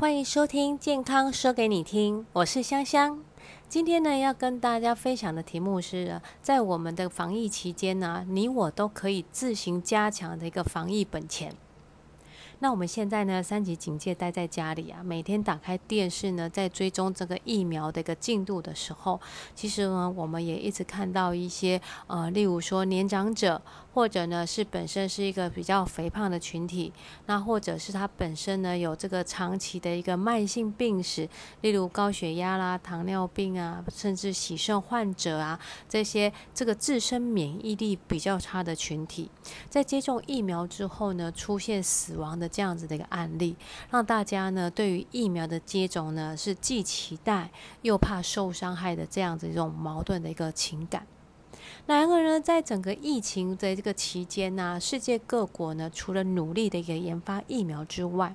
欢迎收听《健康说给你听》，我是香香。今天呢，要跟大家分享的题目是，在我们的防疫期间呢，你我都可以自行加强的一个防疫本钱。那我们现在呢，三级警戒，待在家里啊，每天打开电视呢，在追踪这个疫苗的一个进度的时候，其实呢，我们也一直看到一些呃，例如说年长者。或者呢是本身是一个比较肥胖的群体，那或者是他本身呢有这个长期的一个慢性病史，例如高血压啦、糖尿病啊，甚至洗肾患者啊，这些这个自身免疫力比较差的群体，在接种疫苗之后呢，出现死亡的这样子的一个案例，让大家呢对于疫苗的接种呢是既期待又怕受伤害的这样子一种矛盾的一个情感。然而呢，在整个疫情的这个期间呢，世界各国呢，除了努力的一个研发疫苗之外，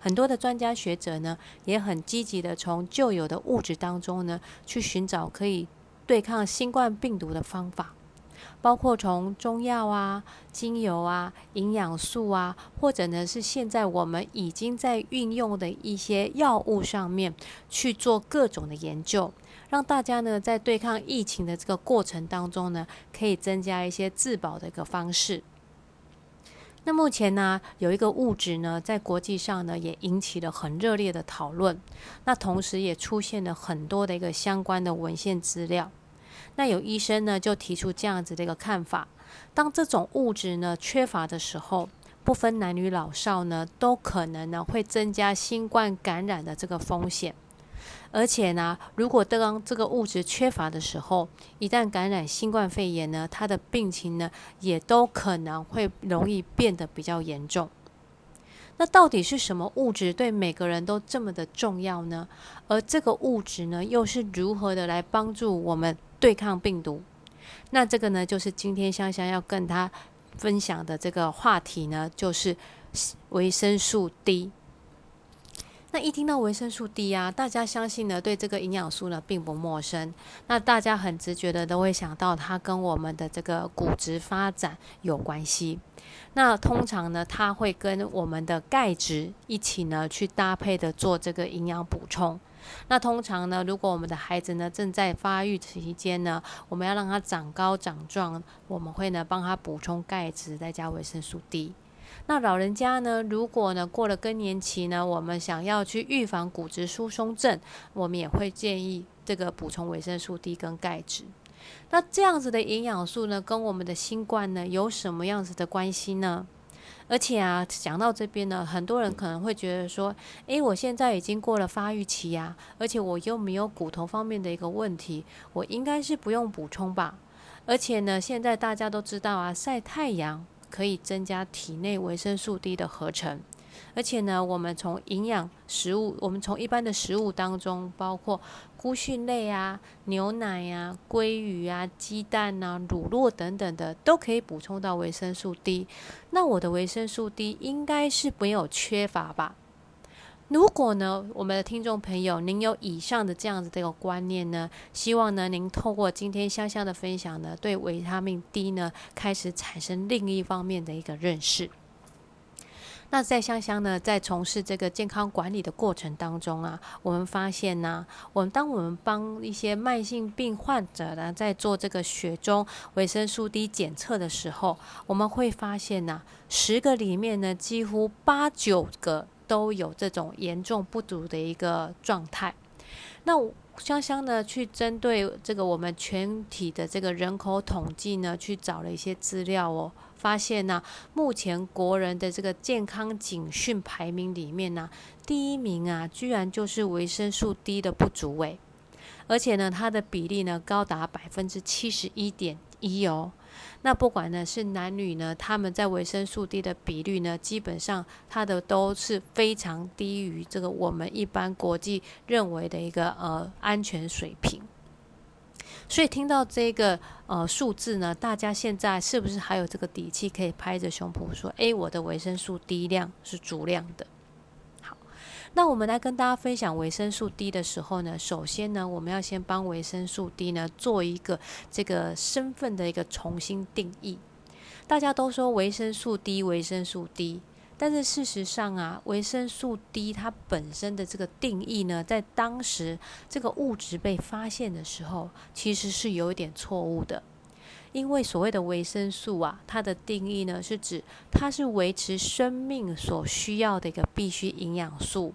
很多的专家学者呢，也很积极的从旧有的物质当中呢，去寻找可以对抗新冠病毒的方法。包括从中药啊、精油啊、营养素啊，或者呢是现在我们已经在运用的一些药物上面去做各种的研究，让大家呢在对抗疫情的这个过程当中呢，可以增加一些自保的一个方式。那目前呢，有一个物质呢，在国际上呢也引起了很热烈的讨论，那同时也出现了很多的一个相关的文献资料。那有医生呢，就提出这样子的一个看法：当这种物质呢缺乏的时候，不分男女老少呢，都可能呢会增加新冠感染的这个风险。而且呢，如果当这个物质缺乏的时候，一旦感染新冠肺炎呢，他的病情呢也都可能会容易变得比较严重。那到底是什么物质对每个人都这么的重要呢？而这个物质呢，又是如何的来帮助我们对抗病毒？那这个呢，就是今天香香要跟他分享的这个话题呢，就是维生素 D。那一听到维生素 D 啊，大家相信呢，对这个营养素呢并不陌生。那大家很直觉的都会想到，它跟我们的这个骨质发展有关系。那通常呢，它会跟我们的钙质一起呢去搭配的做这个营养补充。那通常呢，如果我们的孩子呢正在发育期间呢，我们要让他长高长壮，我们会呢帮他补充钙质，再加维生素 D。那老人家呢？如果呢过了更年期呢，我们想要去预防骨质疏松症，我们也会建议这个补充维生素 D 跟钙质。那这样子的营养素呢，跟我们的新冠呢有什么样子的关系呢？而且啊，讲到这边呢，很多人可能会觉得说，诶，我现在已经过了发育期呀，而且我又没有骨头方面的一个问题，我应该是不用补充吧？而且呢，现在大家都知道啊，晒太阳。可以增加体内维生素 D 的合成，而且呢，我们从营养食物，我们从一般的食物当中，包括菇蕈类啊、牛奶呀、鲑鱼啊、鸡蛋啊、乳酪等等的，都可以补充到维生素 D。那我的维生素 D 应该是没有缺乏吧？如果呢，我们的听众朋友，您有以上的这样子的一个观念呢，希望呢，您透过今天香香的分享呢，对维他命 D 呢，开始产生另一方面的一个认识。那在香香呢，在从事这个健康管理的过程当中啊，我们发现呢，我们当我们帮一些慢性病患者呢，在做这个血中维生素 D 检测的时候，我们会发现呢，十个里面呢，几乎八九个。都有这种严重不足的一个状态。那香香呢，去针对这个我们全体的这个人口统计呢，去找了一些资料哦，发现呢，目前国人的这个健康警讯排名里面呢，第一名啊，居然就是维生素 D 的不足诶，而且呢，它的比例呢，高达百分之七十一点一哦。那不管呢是男女呢，他们在维生素 D 的比率呢，基本上它的都是非常低于这个我们一般国际认为的一个呃安全水平。所以听到这个呃数字呢，大家现在是不是还有这个底气可以拍着胸脯说，诶，我的维生素 D 量是足量的？那我们来跟大家分享维生素 D 的时候呢，首先呢，我们要先帮维生素 D 呢做一个这个身份的一个重新定义。大家都说维生素 D，维生素 D，但是事实上啊，维生素 D 它本身的这个定义呢，在当时这个物质被发现的时候，其实是有一点错误的。因为所谓的维生素啊，它的定义呢是指它是维持生命所需要的一个必需营养素，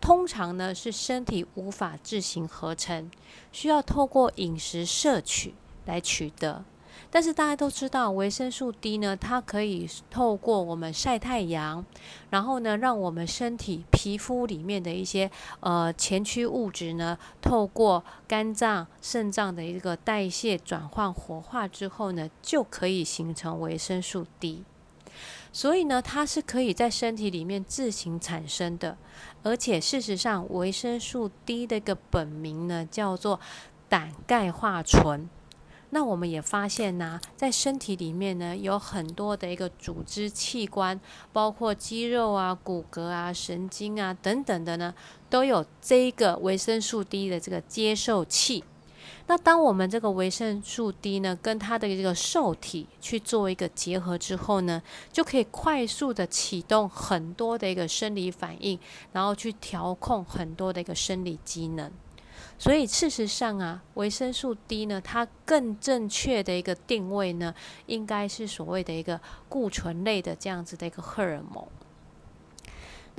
通常呢是身体无法自行合成，需要透过饮食摄取来取得。但是大家都知道，维生素 D 呢，它可以透过我们晒太阳，然后呢，让我们身体皮肤里面的一些呃前驱物质呢，透过肝脏、肾脏的一个代谢转换活化之后呢，就可以形成维生素 D。所以呢，它是可以在身体里面自行产生的，而且事实上，维生素 D 的一个本名呢，叫做胆钙化醇。那我们也发现呢，在身体里面呢，有很多的一个组织器官，包括肌肉啊、骨骼啊、神经啊等等的呢，都有这个维生素 D 的这个接受器。那当我们这个维生素 D 呢，跟它的这个受体去做一个结合之后呢，就可以快速的启动很多的一个生理反应，然后去调控很多的一个生理机能。所以事实上啊，维生素 D 呢，它更正确的一个定位呢，应该是所谓的一个固醇类的这样子的一个荷尔蒙。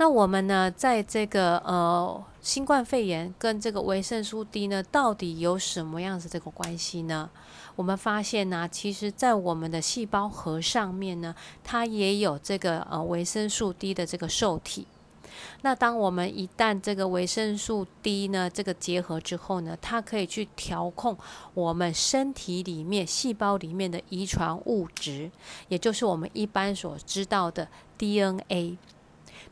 那我们呢，在这个呃新冠肺炎跟这个维生素 D 呢，到底有什么样子这个关系呢？我们发现呢，其实在我们的细胞核上面呢，它也有这个呃维生素 D 的这个受体。那当我们一旦这个维生素 D 呢，这个结合之后呢，它可以去调控我们身体里面细胞里面的遗传物质，也就是我们一般所知道的 DNA。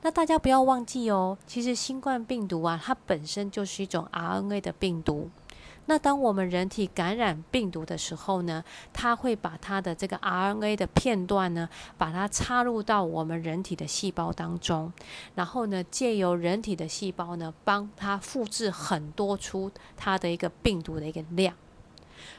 那大家不要忘记哦，其实新冠病毒啊，它本身就是一种 RNA 的病毒。那当我们人体感染病毒的时候呢，它会把它的这个 RNA 的片段呢，把它插入到我们人体的细胞当中，然后呢，借由人体的细胞呢，帮它复制很多出它的一个病毒的一个量。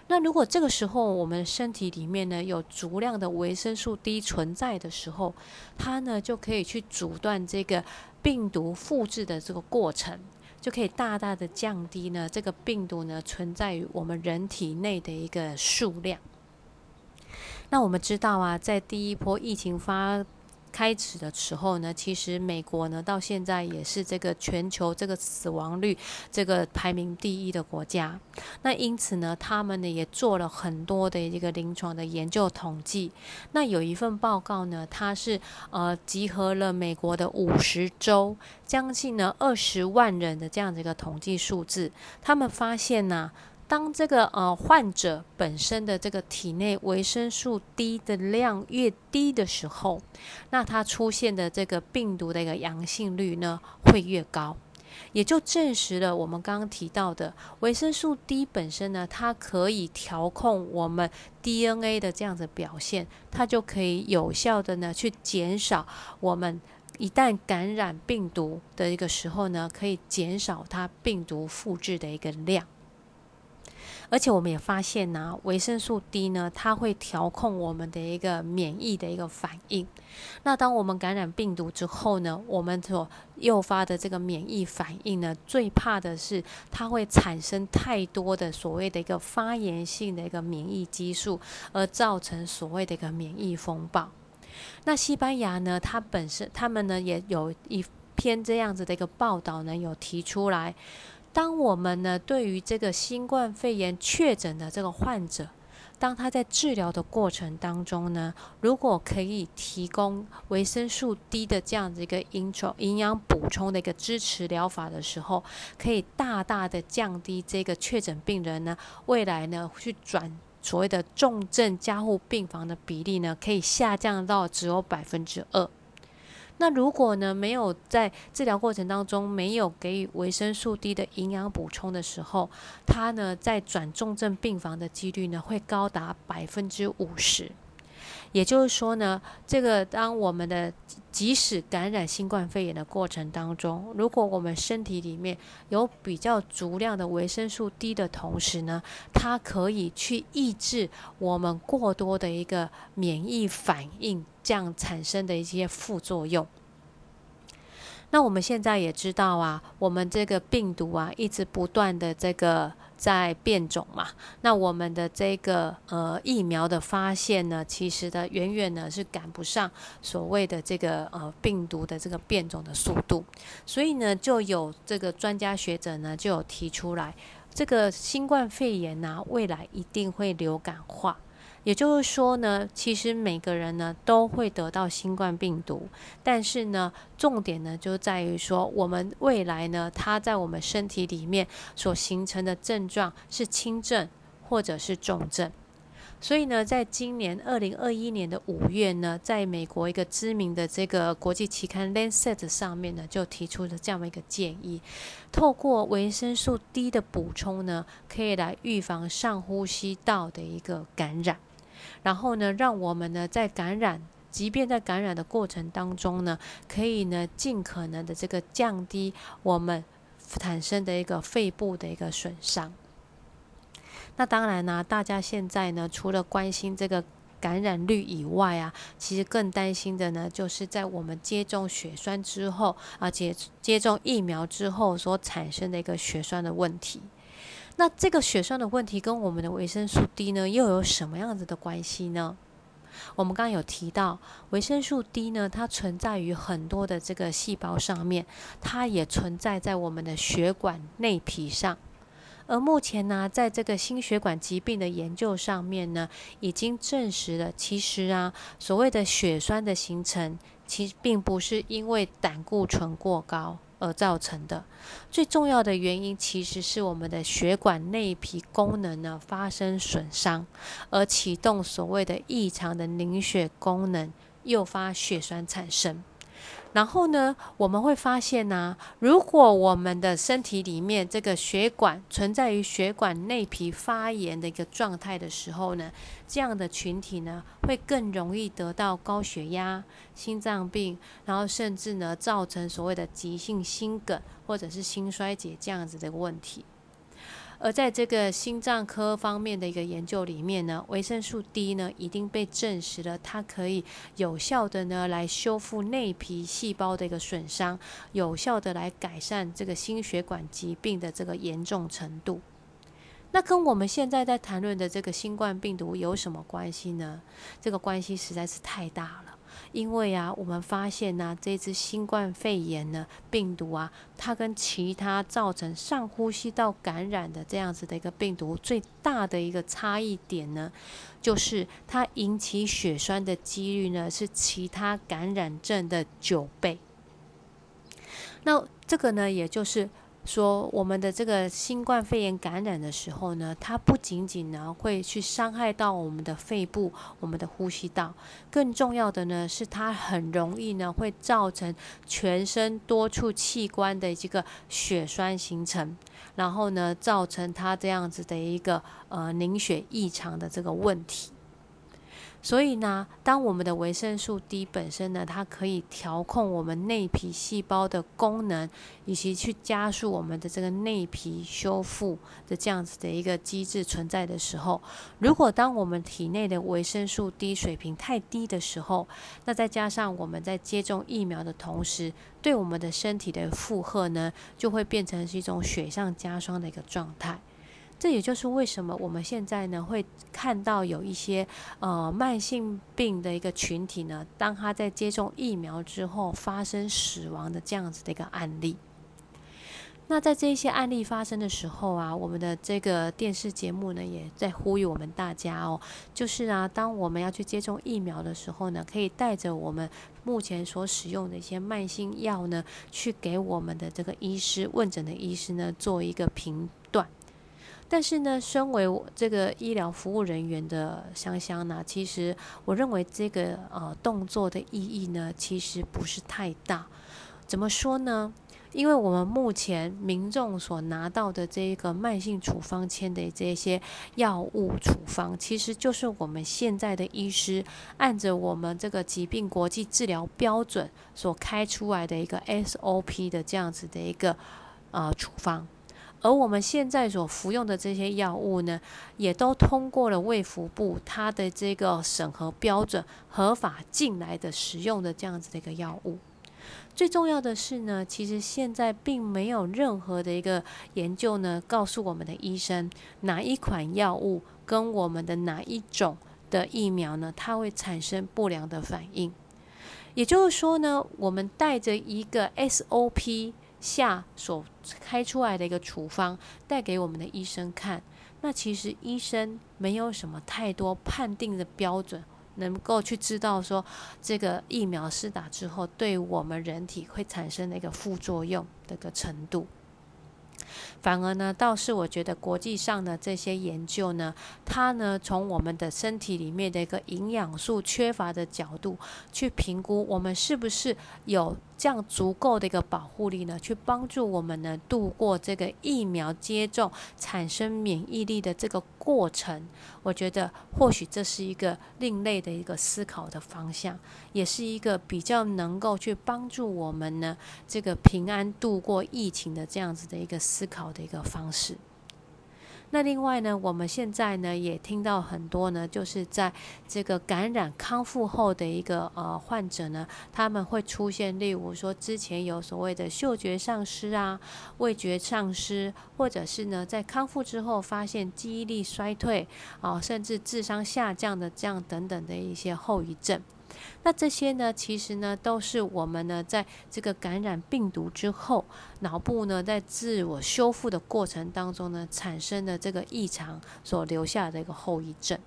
那如果这个时候我们身体里面呢有足量的维生素 D 存在的时候，它呢就可以去阻断这个病毒复制的这个过程。就可以大大的降低呢这个病毒呢存在于我们人体内的一个数量。那我们知道啊，在第一波疫情发开始的时候呢，其实美国呢到现在也是这个全球这个死亡率这个排名第一的国家。那因此呢，他们呢也做了很多的一个临床的研究统计。那有一份报告呢，它是呃集合了美国的五十州将近呢二十万人的这样的一个统计数字。他们发现呢。当这个呃患者本身的这个体内维生素 D 的量越低的时候，那它出现的这个病毒的一个阳性率呢会越高，也就证实了我们刚刚提到的维生素 D 本身呢，它可以调控我们 DNA 的这样子表现，它就可以有效的呢去减少我们一旦感染病毒的一个时候呢，可以减少它病毒复制的一个量。而且我们也发现呢，维生素 D 呢，它会调控我们的一个免疫的一个反应。那当我们感染病毒之后呢，我们所诱发的这个免疫反应呢，最怕的是它会产生太多的所谓的一个发炎性的一个免疫激素，而造成所谓的一个免疫风暴。那西班牙呢，它本身他们呢也有一篇这样子的一个报道呢，有提出来。当我们呢，对于这个新冠肺炎确诊的这个患者，当他在治疗的过程当中呢，如果可以提供维生素 D 的这样子一个营养营养补充的一个支持疗法的时候，可以大大的降低这个确诊病人呢，未来呢去转所谓的重症加护病房的比例呢，可以下降到只有百分之二。那如果呢，没有在治疗过程当中没有给予维生素 D 的营养补充的时候，它呢在转重症病房的几率呢会高达百分之五十。也就是说呢，这个当我们的即使感染新冠肺炎的过程当中，如果我们身体里面有比较足量的维生素 D 的同时呢，它可以去抑制我们过多的一个免疫反应这样产生的一些副作用。那我们现在也知道啊，我们这个病毒啊，一直不断的这个在变种嘛。那我们的这个呃疫苗的发现呢，其实的远远呢是赶不上所谓的这个呃病毒的这个变种的速度。所以呢，就有这个专家学者呢就有提出来，这个新冠肺炎呢，未来一定会流感化。也就是说呢，其实每个人呢都会得到新冠病毒，但是呢，重点呢就在于说，我们未来呢，它在我们身体里面所形成的症状是轻症或者是重症。所以呢，在今年二零二一年的五月呢，在美国一个知名的这个国际期刊《Lancet》上面呢，就提出了这样的一个建议：，透过维生素 D 的补充呢，可以来预防上呼吸道的一个感染。然后呢，让我们呢在感染，即便在感染的过程当中呢，可以呢尽可能的这个降低我们产生的一个肺部的一个损伤。那当然呢，大家现在呢除了关心这个感染率以外啊，其实更担心的呢，就是在我们接种血栓之后，而且接种疫苗之后所产生的一个血栓的问题。那这个血栓的问题跟我们的维生素 D 呢，又有什么样子的关系呢？我们刚刚有提到，维生素 D 呢，它存在于很多的这个细胞上面，它也存在在我们的血管内皮上。而目前呢，在这个心血管疾病的研究上面呢，已经证实了，其实啊，所谓的血栓的形成，其实并不是因为胆固醇过高。而造成的最重要的原因，其实是我们的血管内皮功能呢发生损伤，而启动所谓的异常的凝血功能，诱发血栓产生。然后呢，我们会发现呢，如果我们的身体里面这个血管存在于血管内皮发炎的一个状态的时候呢，这样的群体呢，会更容易得到高血压、心脏病，然后甚至呢，造成所谓的急性心梗或者是心衰竭这样子的问题。而在这个心脏科方面的一个研究里面呢，维生素 D 呢已经被证实了，它可以有效的呢来修复内皮细胞的一个损伤，有效的来改善这个心血管疾病的这个严重程度。那跟我们现在在谈论的这个新冠病毒有什么关系呢？这个关系实在是太大了。因为啊，我们发现呢，这支新冠肺炎呢病毒啊，它跟其他造成上呼吸道感染的这样子的一个病毒最大的一个差异点呢，就是它引起血栓的几率呢是其他感染症的九倍。那这个呢，也就是。说我们的这个新冠肺炎感染的时候呢，它不仅仅呢会去伤害到我们的肺部、我们的呼吸道，更重要的呢是它很容易呢会造成全身多处器官的这个血栓形成，然后呢造成它这样子的一个呃凝血异常的这个问题。所以呢，当我们的维生素 D 本身呢，它可以调控我们内皮细胞的功能，以及去加速我们的这个内皮修复的这样子的一个机制存在的时候，如果当我们体内的维生素 D 水平太低的时候，那再加上我们在接种疫苗的同时，对我们的身体的负荷呢，就会变成是一种雪上加霜的一个状态。这也就是为什么我们现在呢会看到有一些呃慢性病的一个群体呢，当他在接种疫苗之后发生死亡的这样子的一个案例。那在这些案例发生的时候啊，我们的这个电视节目呢也在呼吁我们大家哦，就是啊，当我们要去接种疫苗的时候呢，可以带着我们目前所使用的一些慢性药呢，去给我们的这个医师问诊的医师呢做一个评断。但是呢，身为这个医疗服务人员的香香呢，其实我认为这个呃动作的意义呢，其实不是太大。怎么说呢？因为我们目前民众所拿到的这一个慢性处方签的这些药物处方，其实就是我们现在的医师按着我们这个疾病国际治疗标准所开出来的一个 SOP 的这样子的一个呃处方。而我们现在所服用的这些药物呢，也都通过了卫福部它的这个审核标准，合法进来的使用的这样子的一个药物。最重要的是呢，其实现在并没有任何的一个研究呢，告诉我们的医生哪一款药物跟我们的哪一种的疫苗呢，它会产生不良的反应。也就是说呢，我们带着一个 SOP。下所开出来的一个处方带给我们的医生看，那其实医生没有什么太多判定的标准，能够去知道说这个疫苗施打之后对我们人体会产生的一个副作用的个程度。反而呢，倒是我觉得国际上的这些研究呢，它呢从我们的身体里面的一个营养素缺乏的角度去评估，我们是不是有。这样足够的一个保护力呢，去帮助我们呢度过这个疫苗接种产生免疫力的这个过程。我觉得或许这是一个另类的一个思考的方向，也是一个比较能够去帮助我们呢这个平安度过疫情的这样子的一个思考的一个方式。那另外呢，我们现在呢也听到很多呢，就是在这个感染康复后的一个呃患者呢，他们会出现，例如说之前有所谓的嗅觉丧失啊、味觉丧失，或者是呢在康复之后发现记忆力衰退啊，甚至智商下降的这样等等的一些后遗症。那这些呢，其实呢，都是我们呢，在这个感染病毒之后，脑部呢，在自我修复的过程当中呢，产生的这个异常所留下的一个后遗症。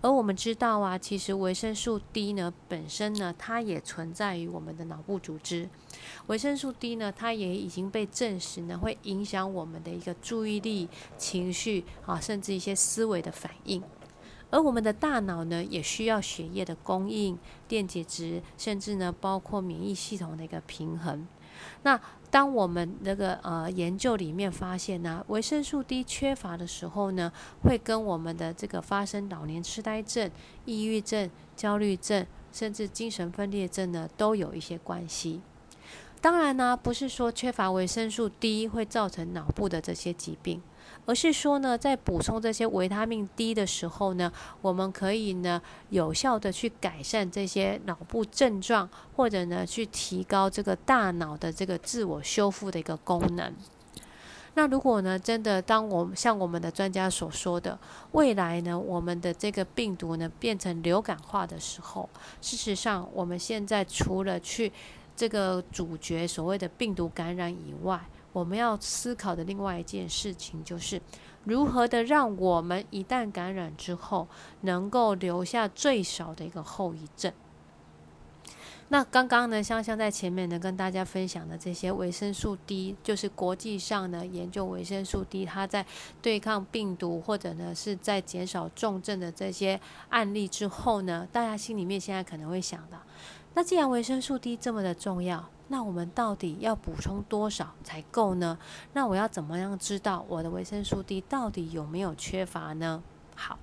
而我们知道啊，其实维生素 D 呢，本身呢，它也存在于我们的脑部组织。维生素 D 呢，它也已经被证实呢，会影响我们的一个注意力、情绪啊，甚至一些思维的反应。而我们的大脑呢，也需要血液的供应、电解质，甚至呢，包括免疫系统的一个平衡。那当我们那个呃研究里面发现呢，维生素 D 缺乏的时候呢，会跟我们的这个发生老年痴呆症、抑郁症、焦虑症，甚至精神分裂症呢，都有一些关系。当然呢，不是说缺乏维生素 D 会造成脑部的这些疾病。而是说呢，在补充这些维他命 D 的时候呢，我们可以呢有效的去改善这些脑部症状，或者呢去提高这个大脑的这个自我修复的一个功能。那如果呢真的当我像我们的专家所说的，未来呢我们的这个病毒呢变成流感化的时候，事实上我们现在除了去这个主角所谓的病毒感染以外，我们要思考的另外一件事情，就是如何的让我们一旦感染之后，能够留下最少的一个后遗症。那刚刚呢，香香在前面呢跟大家分享的这些维生素 D，就是国际上呢研究维生素 D，它在对抗病毒或者呢是在减少重症的这些案例之后呢，大家心里面现在可能会想到，那既然维生素 D 这么的重要，那我们到底要补充多少才够呢？那我要怎么样知道我的维生素 D 到底有没有缺乏呢？好，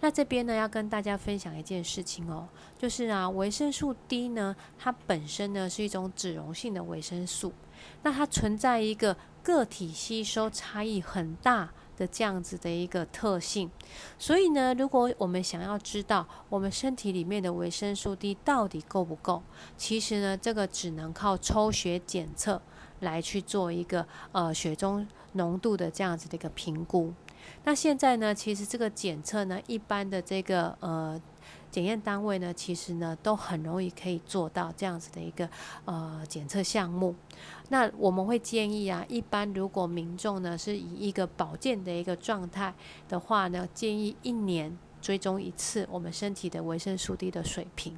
那这边呢要跟大家分享一件事情哦，就是啊，维生素 D 呢，它本身呢是一种脂溶性的维生素，那它存在一个个体吸收差异很大。的这样子的一个特性，所以呢，如果我们想要知道我们身体里面的维生素 D 到底够不够，其实呢，这个只能靠抽血检测来去做一个呃血中浓度的这样子的一个评估。那现在呢，其实这个检测呢，一般的这个呃。检验单位呢，其实呢都很容易可以做到这样子的一个呃检测项目。那我们会建议啊，一般如果民众呢是以一个保健的一个状态的话呢，建议一年追踪一次我们身体的维生素 D 的水平。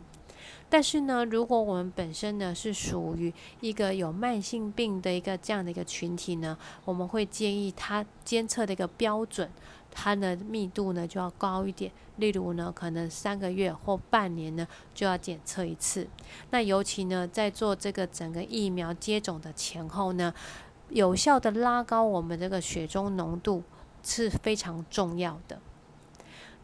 但是呢，如果我们本身呢是属于一个有慢性病的一个这样的一个群体呢，我们会建议他监测的一个标准，它的密度呢就要高一点。例如呢，可能三个月或半年呢就要检测一次。那尤其呢，在做这个整个疫苗接种的前后呢，有效的拉高我们这个血中浓度是非常重要的。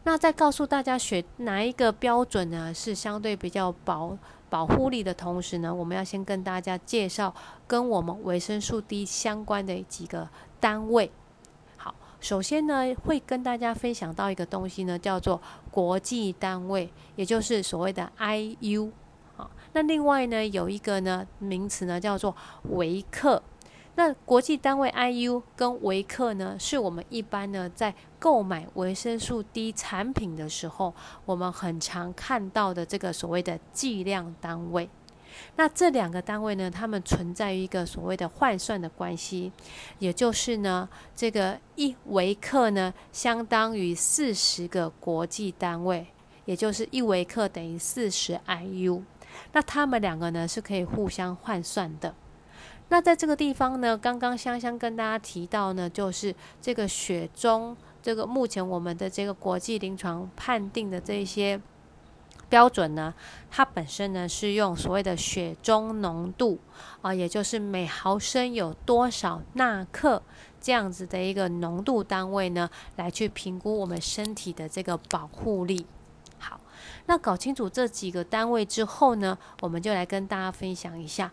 那在告诉大家选哪一个标准呢是相对比较保保护力的同时呢，我们要先跟大家介绍跟我们维生素 D 相关的几个单位。好，首先呢会跟大家分享到一个东西呢，叫做国际单位，也就是所谓的 IU。好，那另外呢有一个呢名词呢叫做维克。那国际单位 IU 跟维克呢，是我们一般呢在购买维生素 D 产品的时候，我们很常看到的这个所谓的计量单位。那这两个单位呢，它们存在于一个所谓的换算的关系，也就是呢，这个一维克呢相当于四十个国际单位，也就是一维克等于四十 IU。那它们两个呢是可以互相换算的。那在这个地方呢，刚刚香香跟大家提到呢，就是这个血中这个目前我们的这个国际临床判定的这些标准呢，它本身呢是用所谓的血中浓度啊，也就是每毫升有多少纳克这样子的一个浓度单位呢，来去评估我们身体的这个保护力。好，那搞清楚这几个单位之后呢，我们就来跟大家分享一下。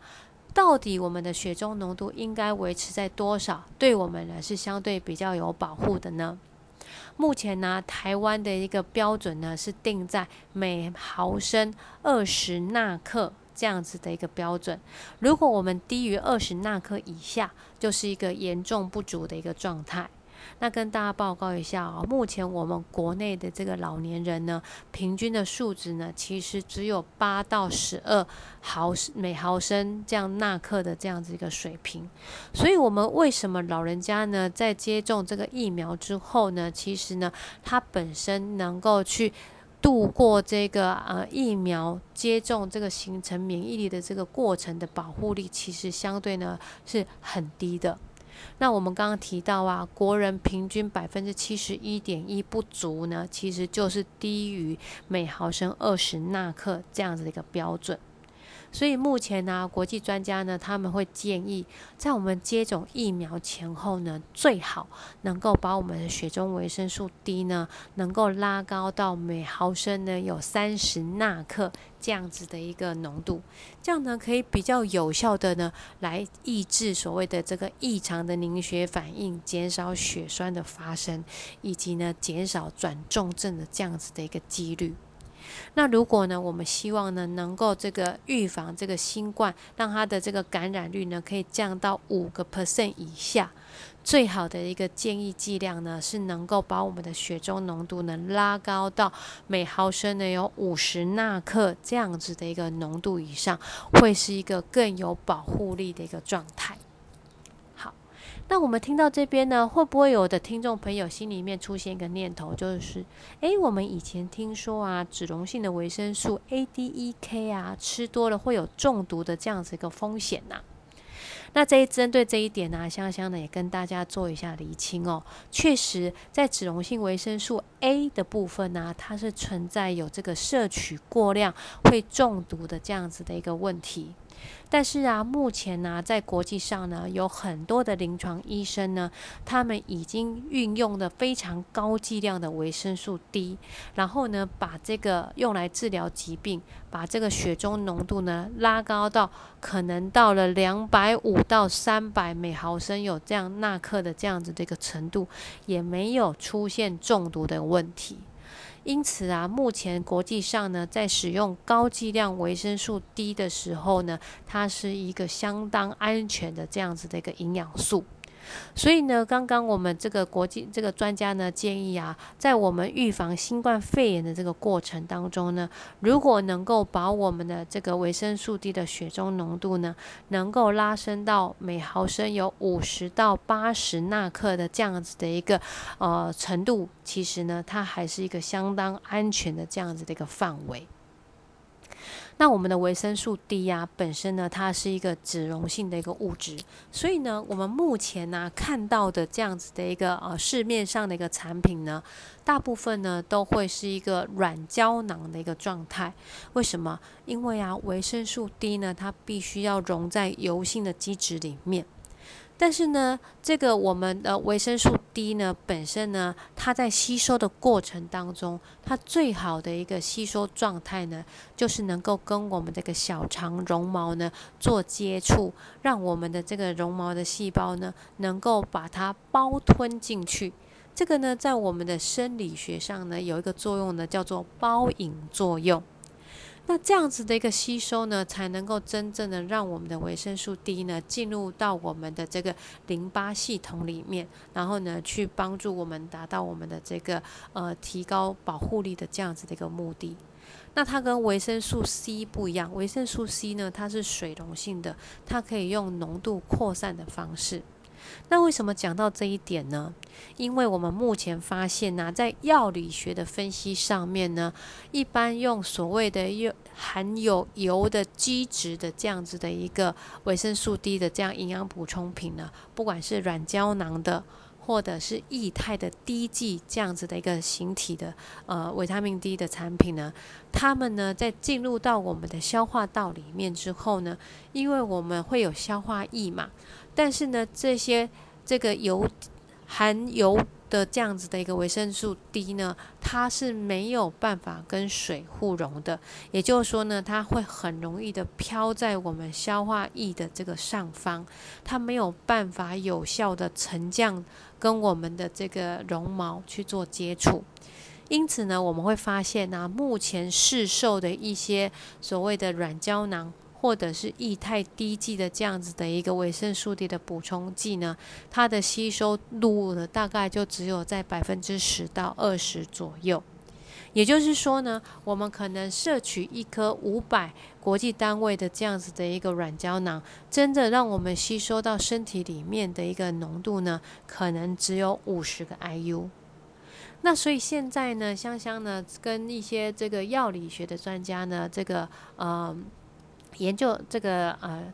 到底我们的血中浓度应该维持在多少，对我们呢是相对比较有保护的呢？目前呢，台湾的一个标准呢是定在每毫升二十纳克这样子的一个标准。如果我们低于二十纳克以下，就是一个严重不足的一个状态。那跟大家报告一下啊，目前我们国内的这个老年人呢，平均的数值呢，其实只有八到十二毫每毫升这样纳克的这样子一个水平。所以，我们为什么老人家呢，在接种这个疫苗之后呢，其实呢，他本身能够去度过这个呃疫苗接种这个形成免疫力的这个过程的保护力，其实相对呢是很低的。那我们刚刚提到啊，国人平均百分之七十一点一不足呢，其实就是低于每毫升二十纳克这样子的一个标准。所以目前呢，国际专家呢，他们会建议，在我们接种疫苗前后呢，最好能够把我们的血中维生素 D 呢，能够拉高到每毫升呢有三十纳克这样子的一个浓度，这样呢可以比较有效的呢来抑制所谓的这个异常的凝血反应，减少血栓的发生，以及呢减少转重症的这样子的一个几率。那如果呢，我们希望呢，能够这个预防这个新冠，让它的这个感染率呢，可以降到五个 percent 以下，最好的一个建议剂量呢，是能够把我们的血中浓度呢拉高到每毫升呢有五十纳克这样子的一个浓度以上，会是一个更有保护力的一个状态。那我们听到这边呢，会不会有的听众朋友心里面出现一个念头，就是，诶，我们以前听说啊，脂溶性的维生素 A、D、E、K 啊，吃多了会有中毒的这样子一个风险呐。那这一针对这一点呢，香香呢也跟大家做一下厘清哦。确实，在脂溶性维生素 A 的部分呢，它是存在有这个摄取过量会中毒的这样子的一个问题。但是啊，目前呢，在国际上呢，有很多的临床医生呢，他们已经运用了非常高剂量的维生素 D，然后呢，把这个用来治疗疾病，把这个血中浓度呢拉高到可能到了两百五到三百每毫升有这样纳克的这样子的一个程度，也没有出现中毒的问题。因此啊，目前国际上呢，在使用高剂量维生素 D 的时候呢，它是一个相当安全的这样子的一个营养素。所以呢，刚刚我们这个国际这个专家呢建议啊，在我们预防新冠肺炎的这个过程当中呢，如果能够把我们的这个维生素 D 的血中浓度呢，能够拉升到每毫升有五十到八十纳克的这样子的一个呃程度，其实呢，它还是一个相当安全的这样子的一个范围。那我们的维生素 D 呀，本身呢，它是一个脂溶性的一个物质，所以呢，我们目前呢看到的这样子的一个呃市面上的一个产品呢，大部分呢都会是一个软胶囊的一个状态。为什么？因为啊，维生素 D 呢，它必须要溶在油性的基质里面。但是呢，这个我们的维生素 D 呢，本身呢，它在吸收的过程当中，它最好的一个吸收状态呢，就是能够跟我们这个小肠绒毛呢做接触，让我们的这个绒毛的细胞呢，能够把它包吞进去。这个呢，在我们的生理学上呢，有一个作用呢，叫做包引作用。那这样子的一个吸收呢，才能够真正的让我们的维生素 D 呢进入到我们的这个淋巴系统里面，然后呢去帮助我们达到我们的这个呃提高保护力的这样子的一个目的。那它跟维生素 C 不一样，维生素 C 呢它是水溶性的，它可以用浓度扩散的方式。那为什么讲到这一点呢？因为我们目前发现呢，在药理学的分析上面呢，一般用所谓的有含有油的基质的这样子的一个维生素 D 的这样营养补充品呢，不管是软胶囊的，或者是液态的滴剂这样子的一个形体的呃维他命 D 的产品呢，它们呢在进入到我们的消化道里面之后呢，因为我们会有消化液嘛。但是呢，这些这个油含油的这样子的一个维生素 D 呢，它是没有办法跟水互溶的，也就是说呢，它会很容易的飘在我们消化液的这个上方，它没有办法有效的沉降跟我们的这个绒毛去做接触，因此呢，我们会发现呢，目前市售的一些所谓的软胶囊。或者是液态滴剂的这样子的一个维生素 D 的补充剂呢，它的吸收度呢大概就只有在百分之十到二十左右。也就是说呢，我们可能摄取一颗五百国际单位的这样子的一个软胶囊，真的让我们吸收到身体里面的一个浓度呢，可能只有五十个 IU。那所以现在呢，香香呢跟一些这个药理学的专家呢，这个呃。研究这个呃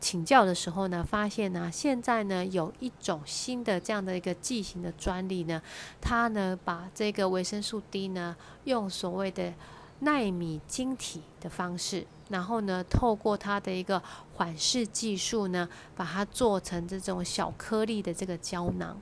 请教的时候呢，发现呢，现在呢有一种新的这样的一个剂型的专利呢，它呢把这个维生素 D 呢用所谓的纳米晶体的方式，然后呢透过它的一个缓释技术呢，把它做成这种小颗粒的这个胶囊。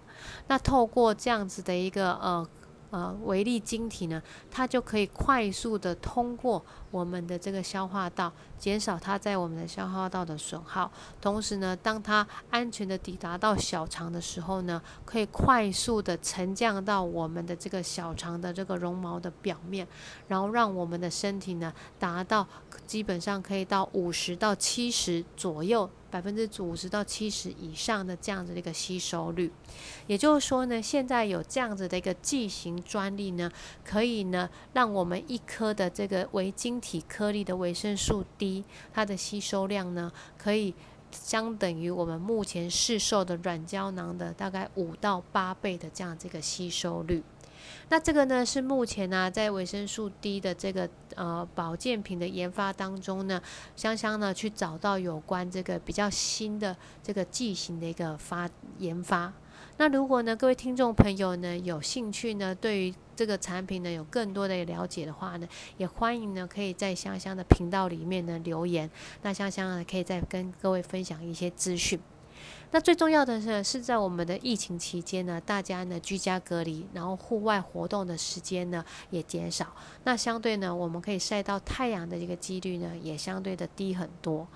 那透过这样子的一个呃。呃，微粒晶体呢，它就可以快速的通过我们的这个消化道，减少它在我们的消化道的损耗。同时呢，当它安全的抵达到小肠的时候呢，可以快速的沉降到我们的这个小肠的这个绒毛的表面，然后让我们的身体呢达到基本上可以到五十到七十左右。百分之五十到七十以上的这样子的一个吸收率，也就是说呢，现在有这样子的一个剂型专利呢，可以呢让我们一颗的这个微体颗粒的维生素 D，它的吸收量呢，可以相等于我们目前市售的软胶囊的大概五到八倍的这样这个吸收率。那这个呢，是目前呢，在维生素 D 的这个呃保健品的研发当中呢，香香呢去找到有关这个比较新的这个剂型的一个发研发。那如果呢，各位听众朋友呢有兴趣呢，对于这个产品呢有更多的了解的话呢，也欢迎呢可以在香香的频道里面呢留言。那香香呢可以再跟各位分享一些资讯。那最重要的是，是在我们的疫情期间呢，大家呢居家隔离，然后户外活动的时间呢也减少，那相对呢，我们可以晒到太阳的一个几率呢也相对的低很多。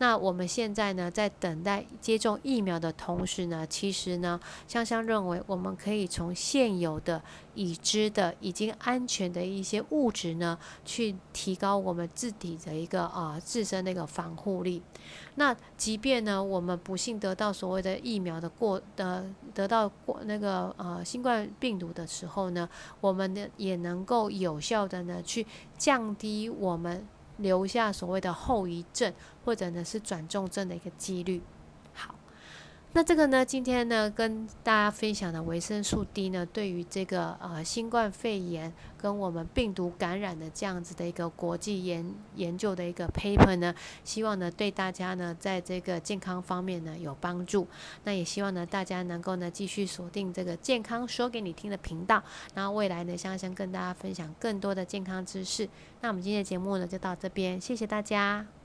那我们现在呢在等待接种疫苗的同时呢，其实呢，香香认为我们可以从现有的已知的已经安全的一些物质呢，去提高我们自己的一个啊自身的一个防护力。那即便呢，我们不幸得到所谓的疫苗的过的得到过那个呃新冠病毒的时候呢，我们呢也能够有效的呢去降低我们留下所谓的后遗症或者呢是转重症的一个几率。好，那这个呢，今天呢跟大家分享的维生素 D 呢，对于这个呃新冠肺炎跟我们病毒感染的这样子的一个国际研研究的一个 paper 呢，希望呢对大家呢在这个健康方面呢有帮助。那也希望呢大家能够呢继续锁定这个健康说给你听的频道，然后未来呢香香跟大家分享更多的健康知识。那我们今天的节目呢就到这边，谢谢大家。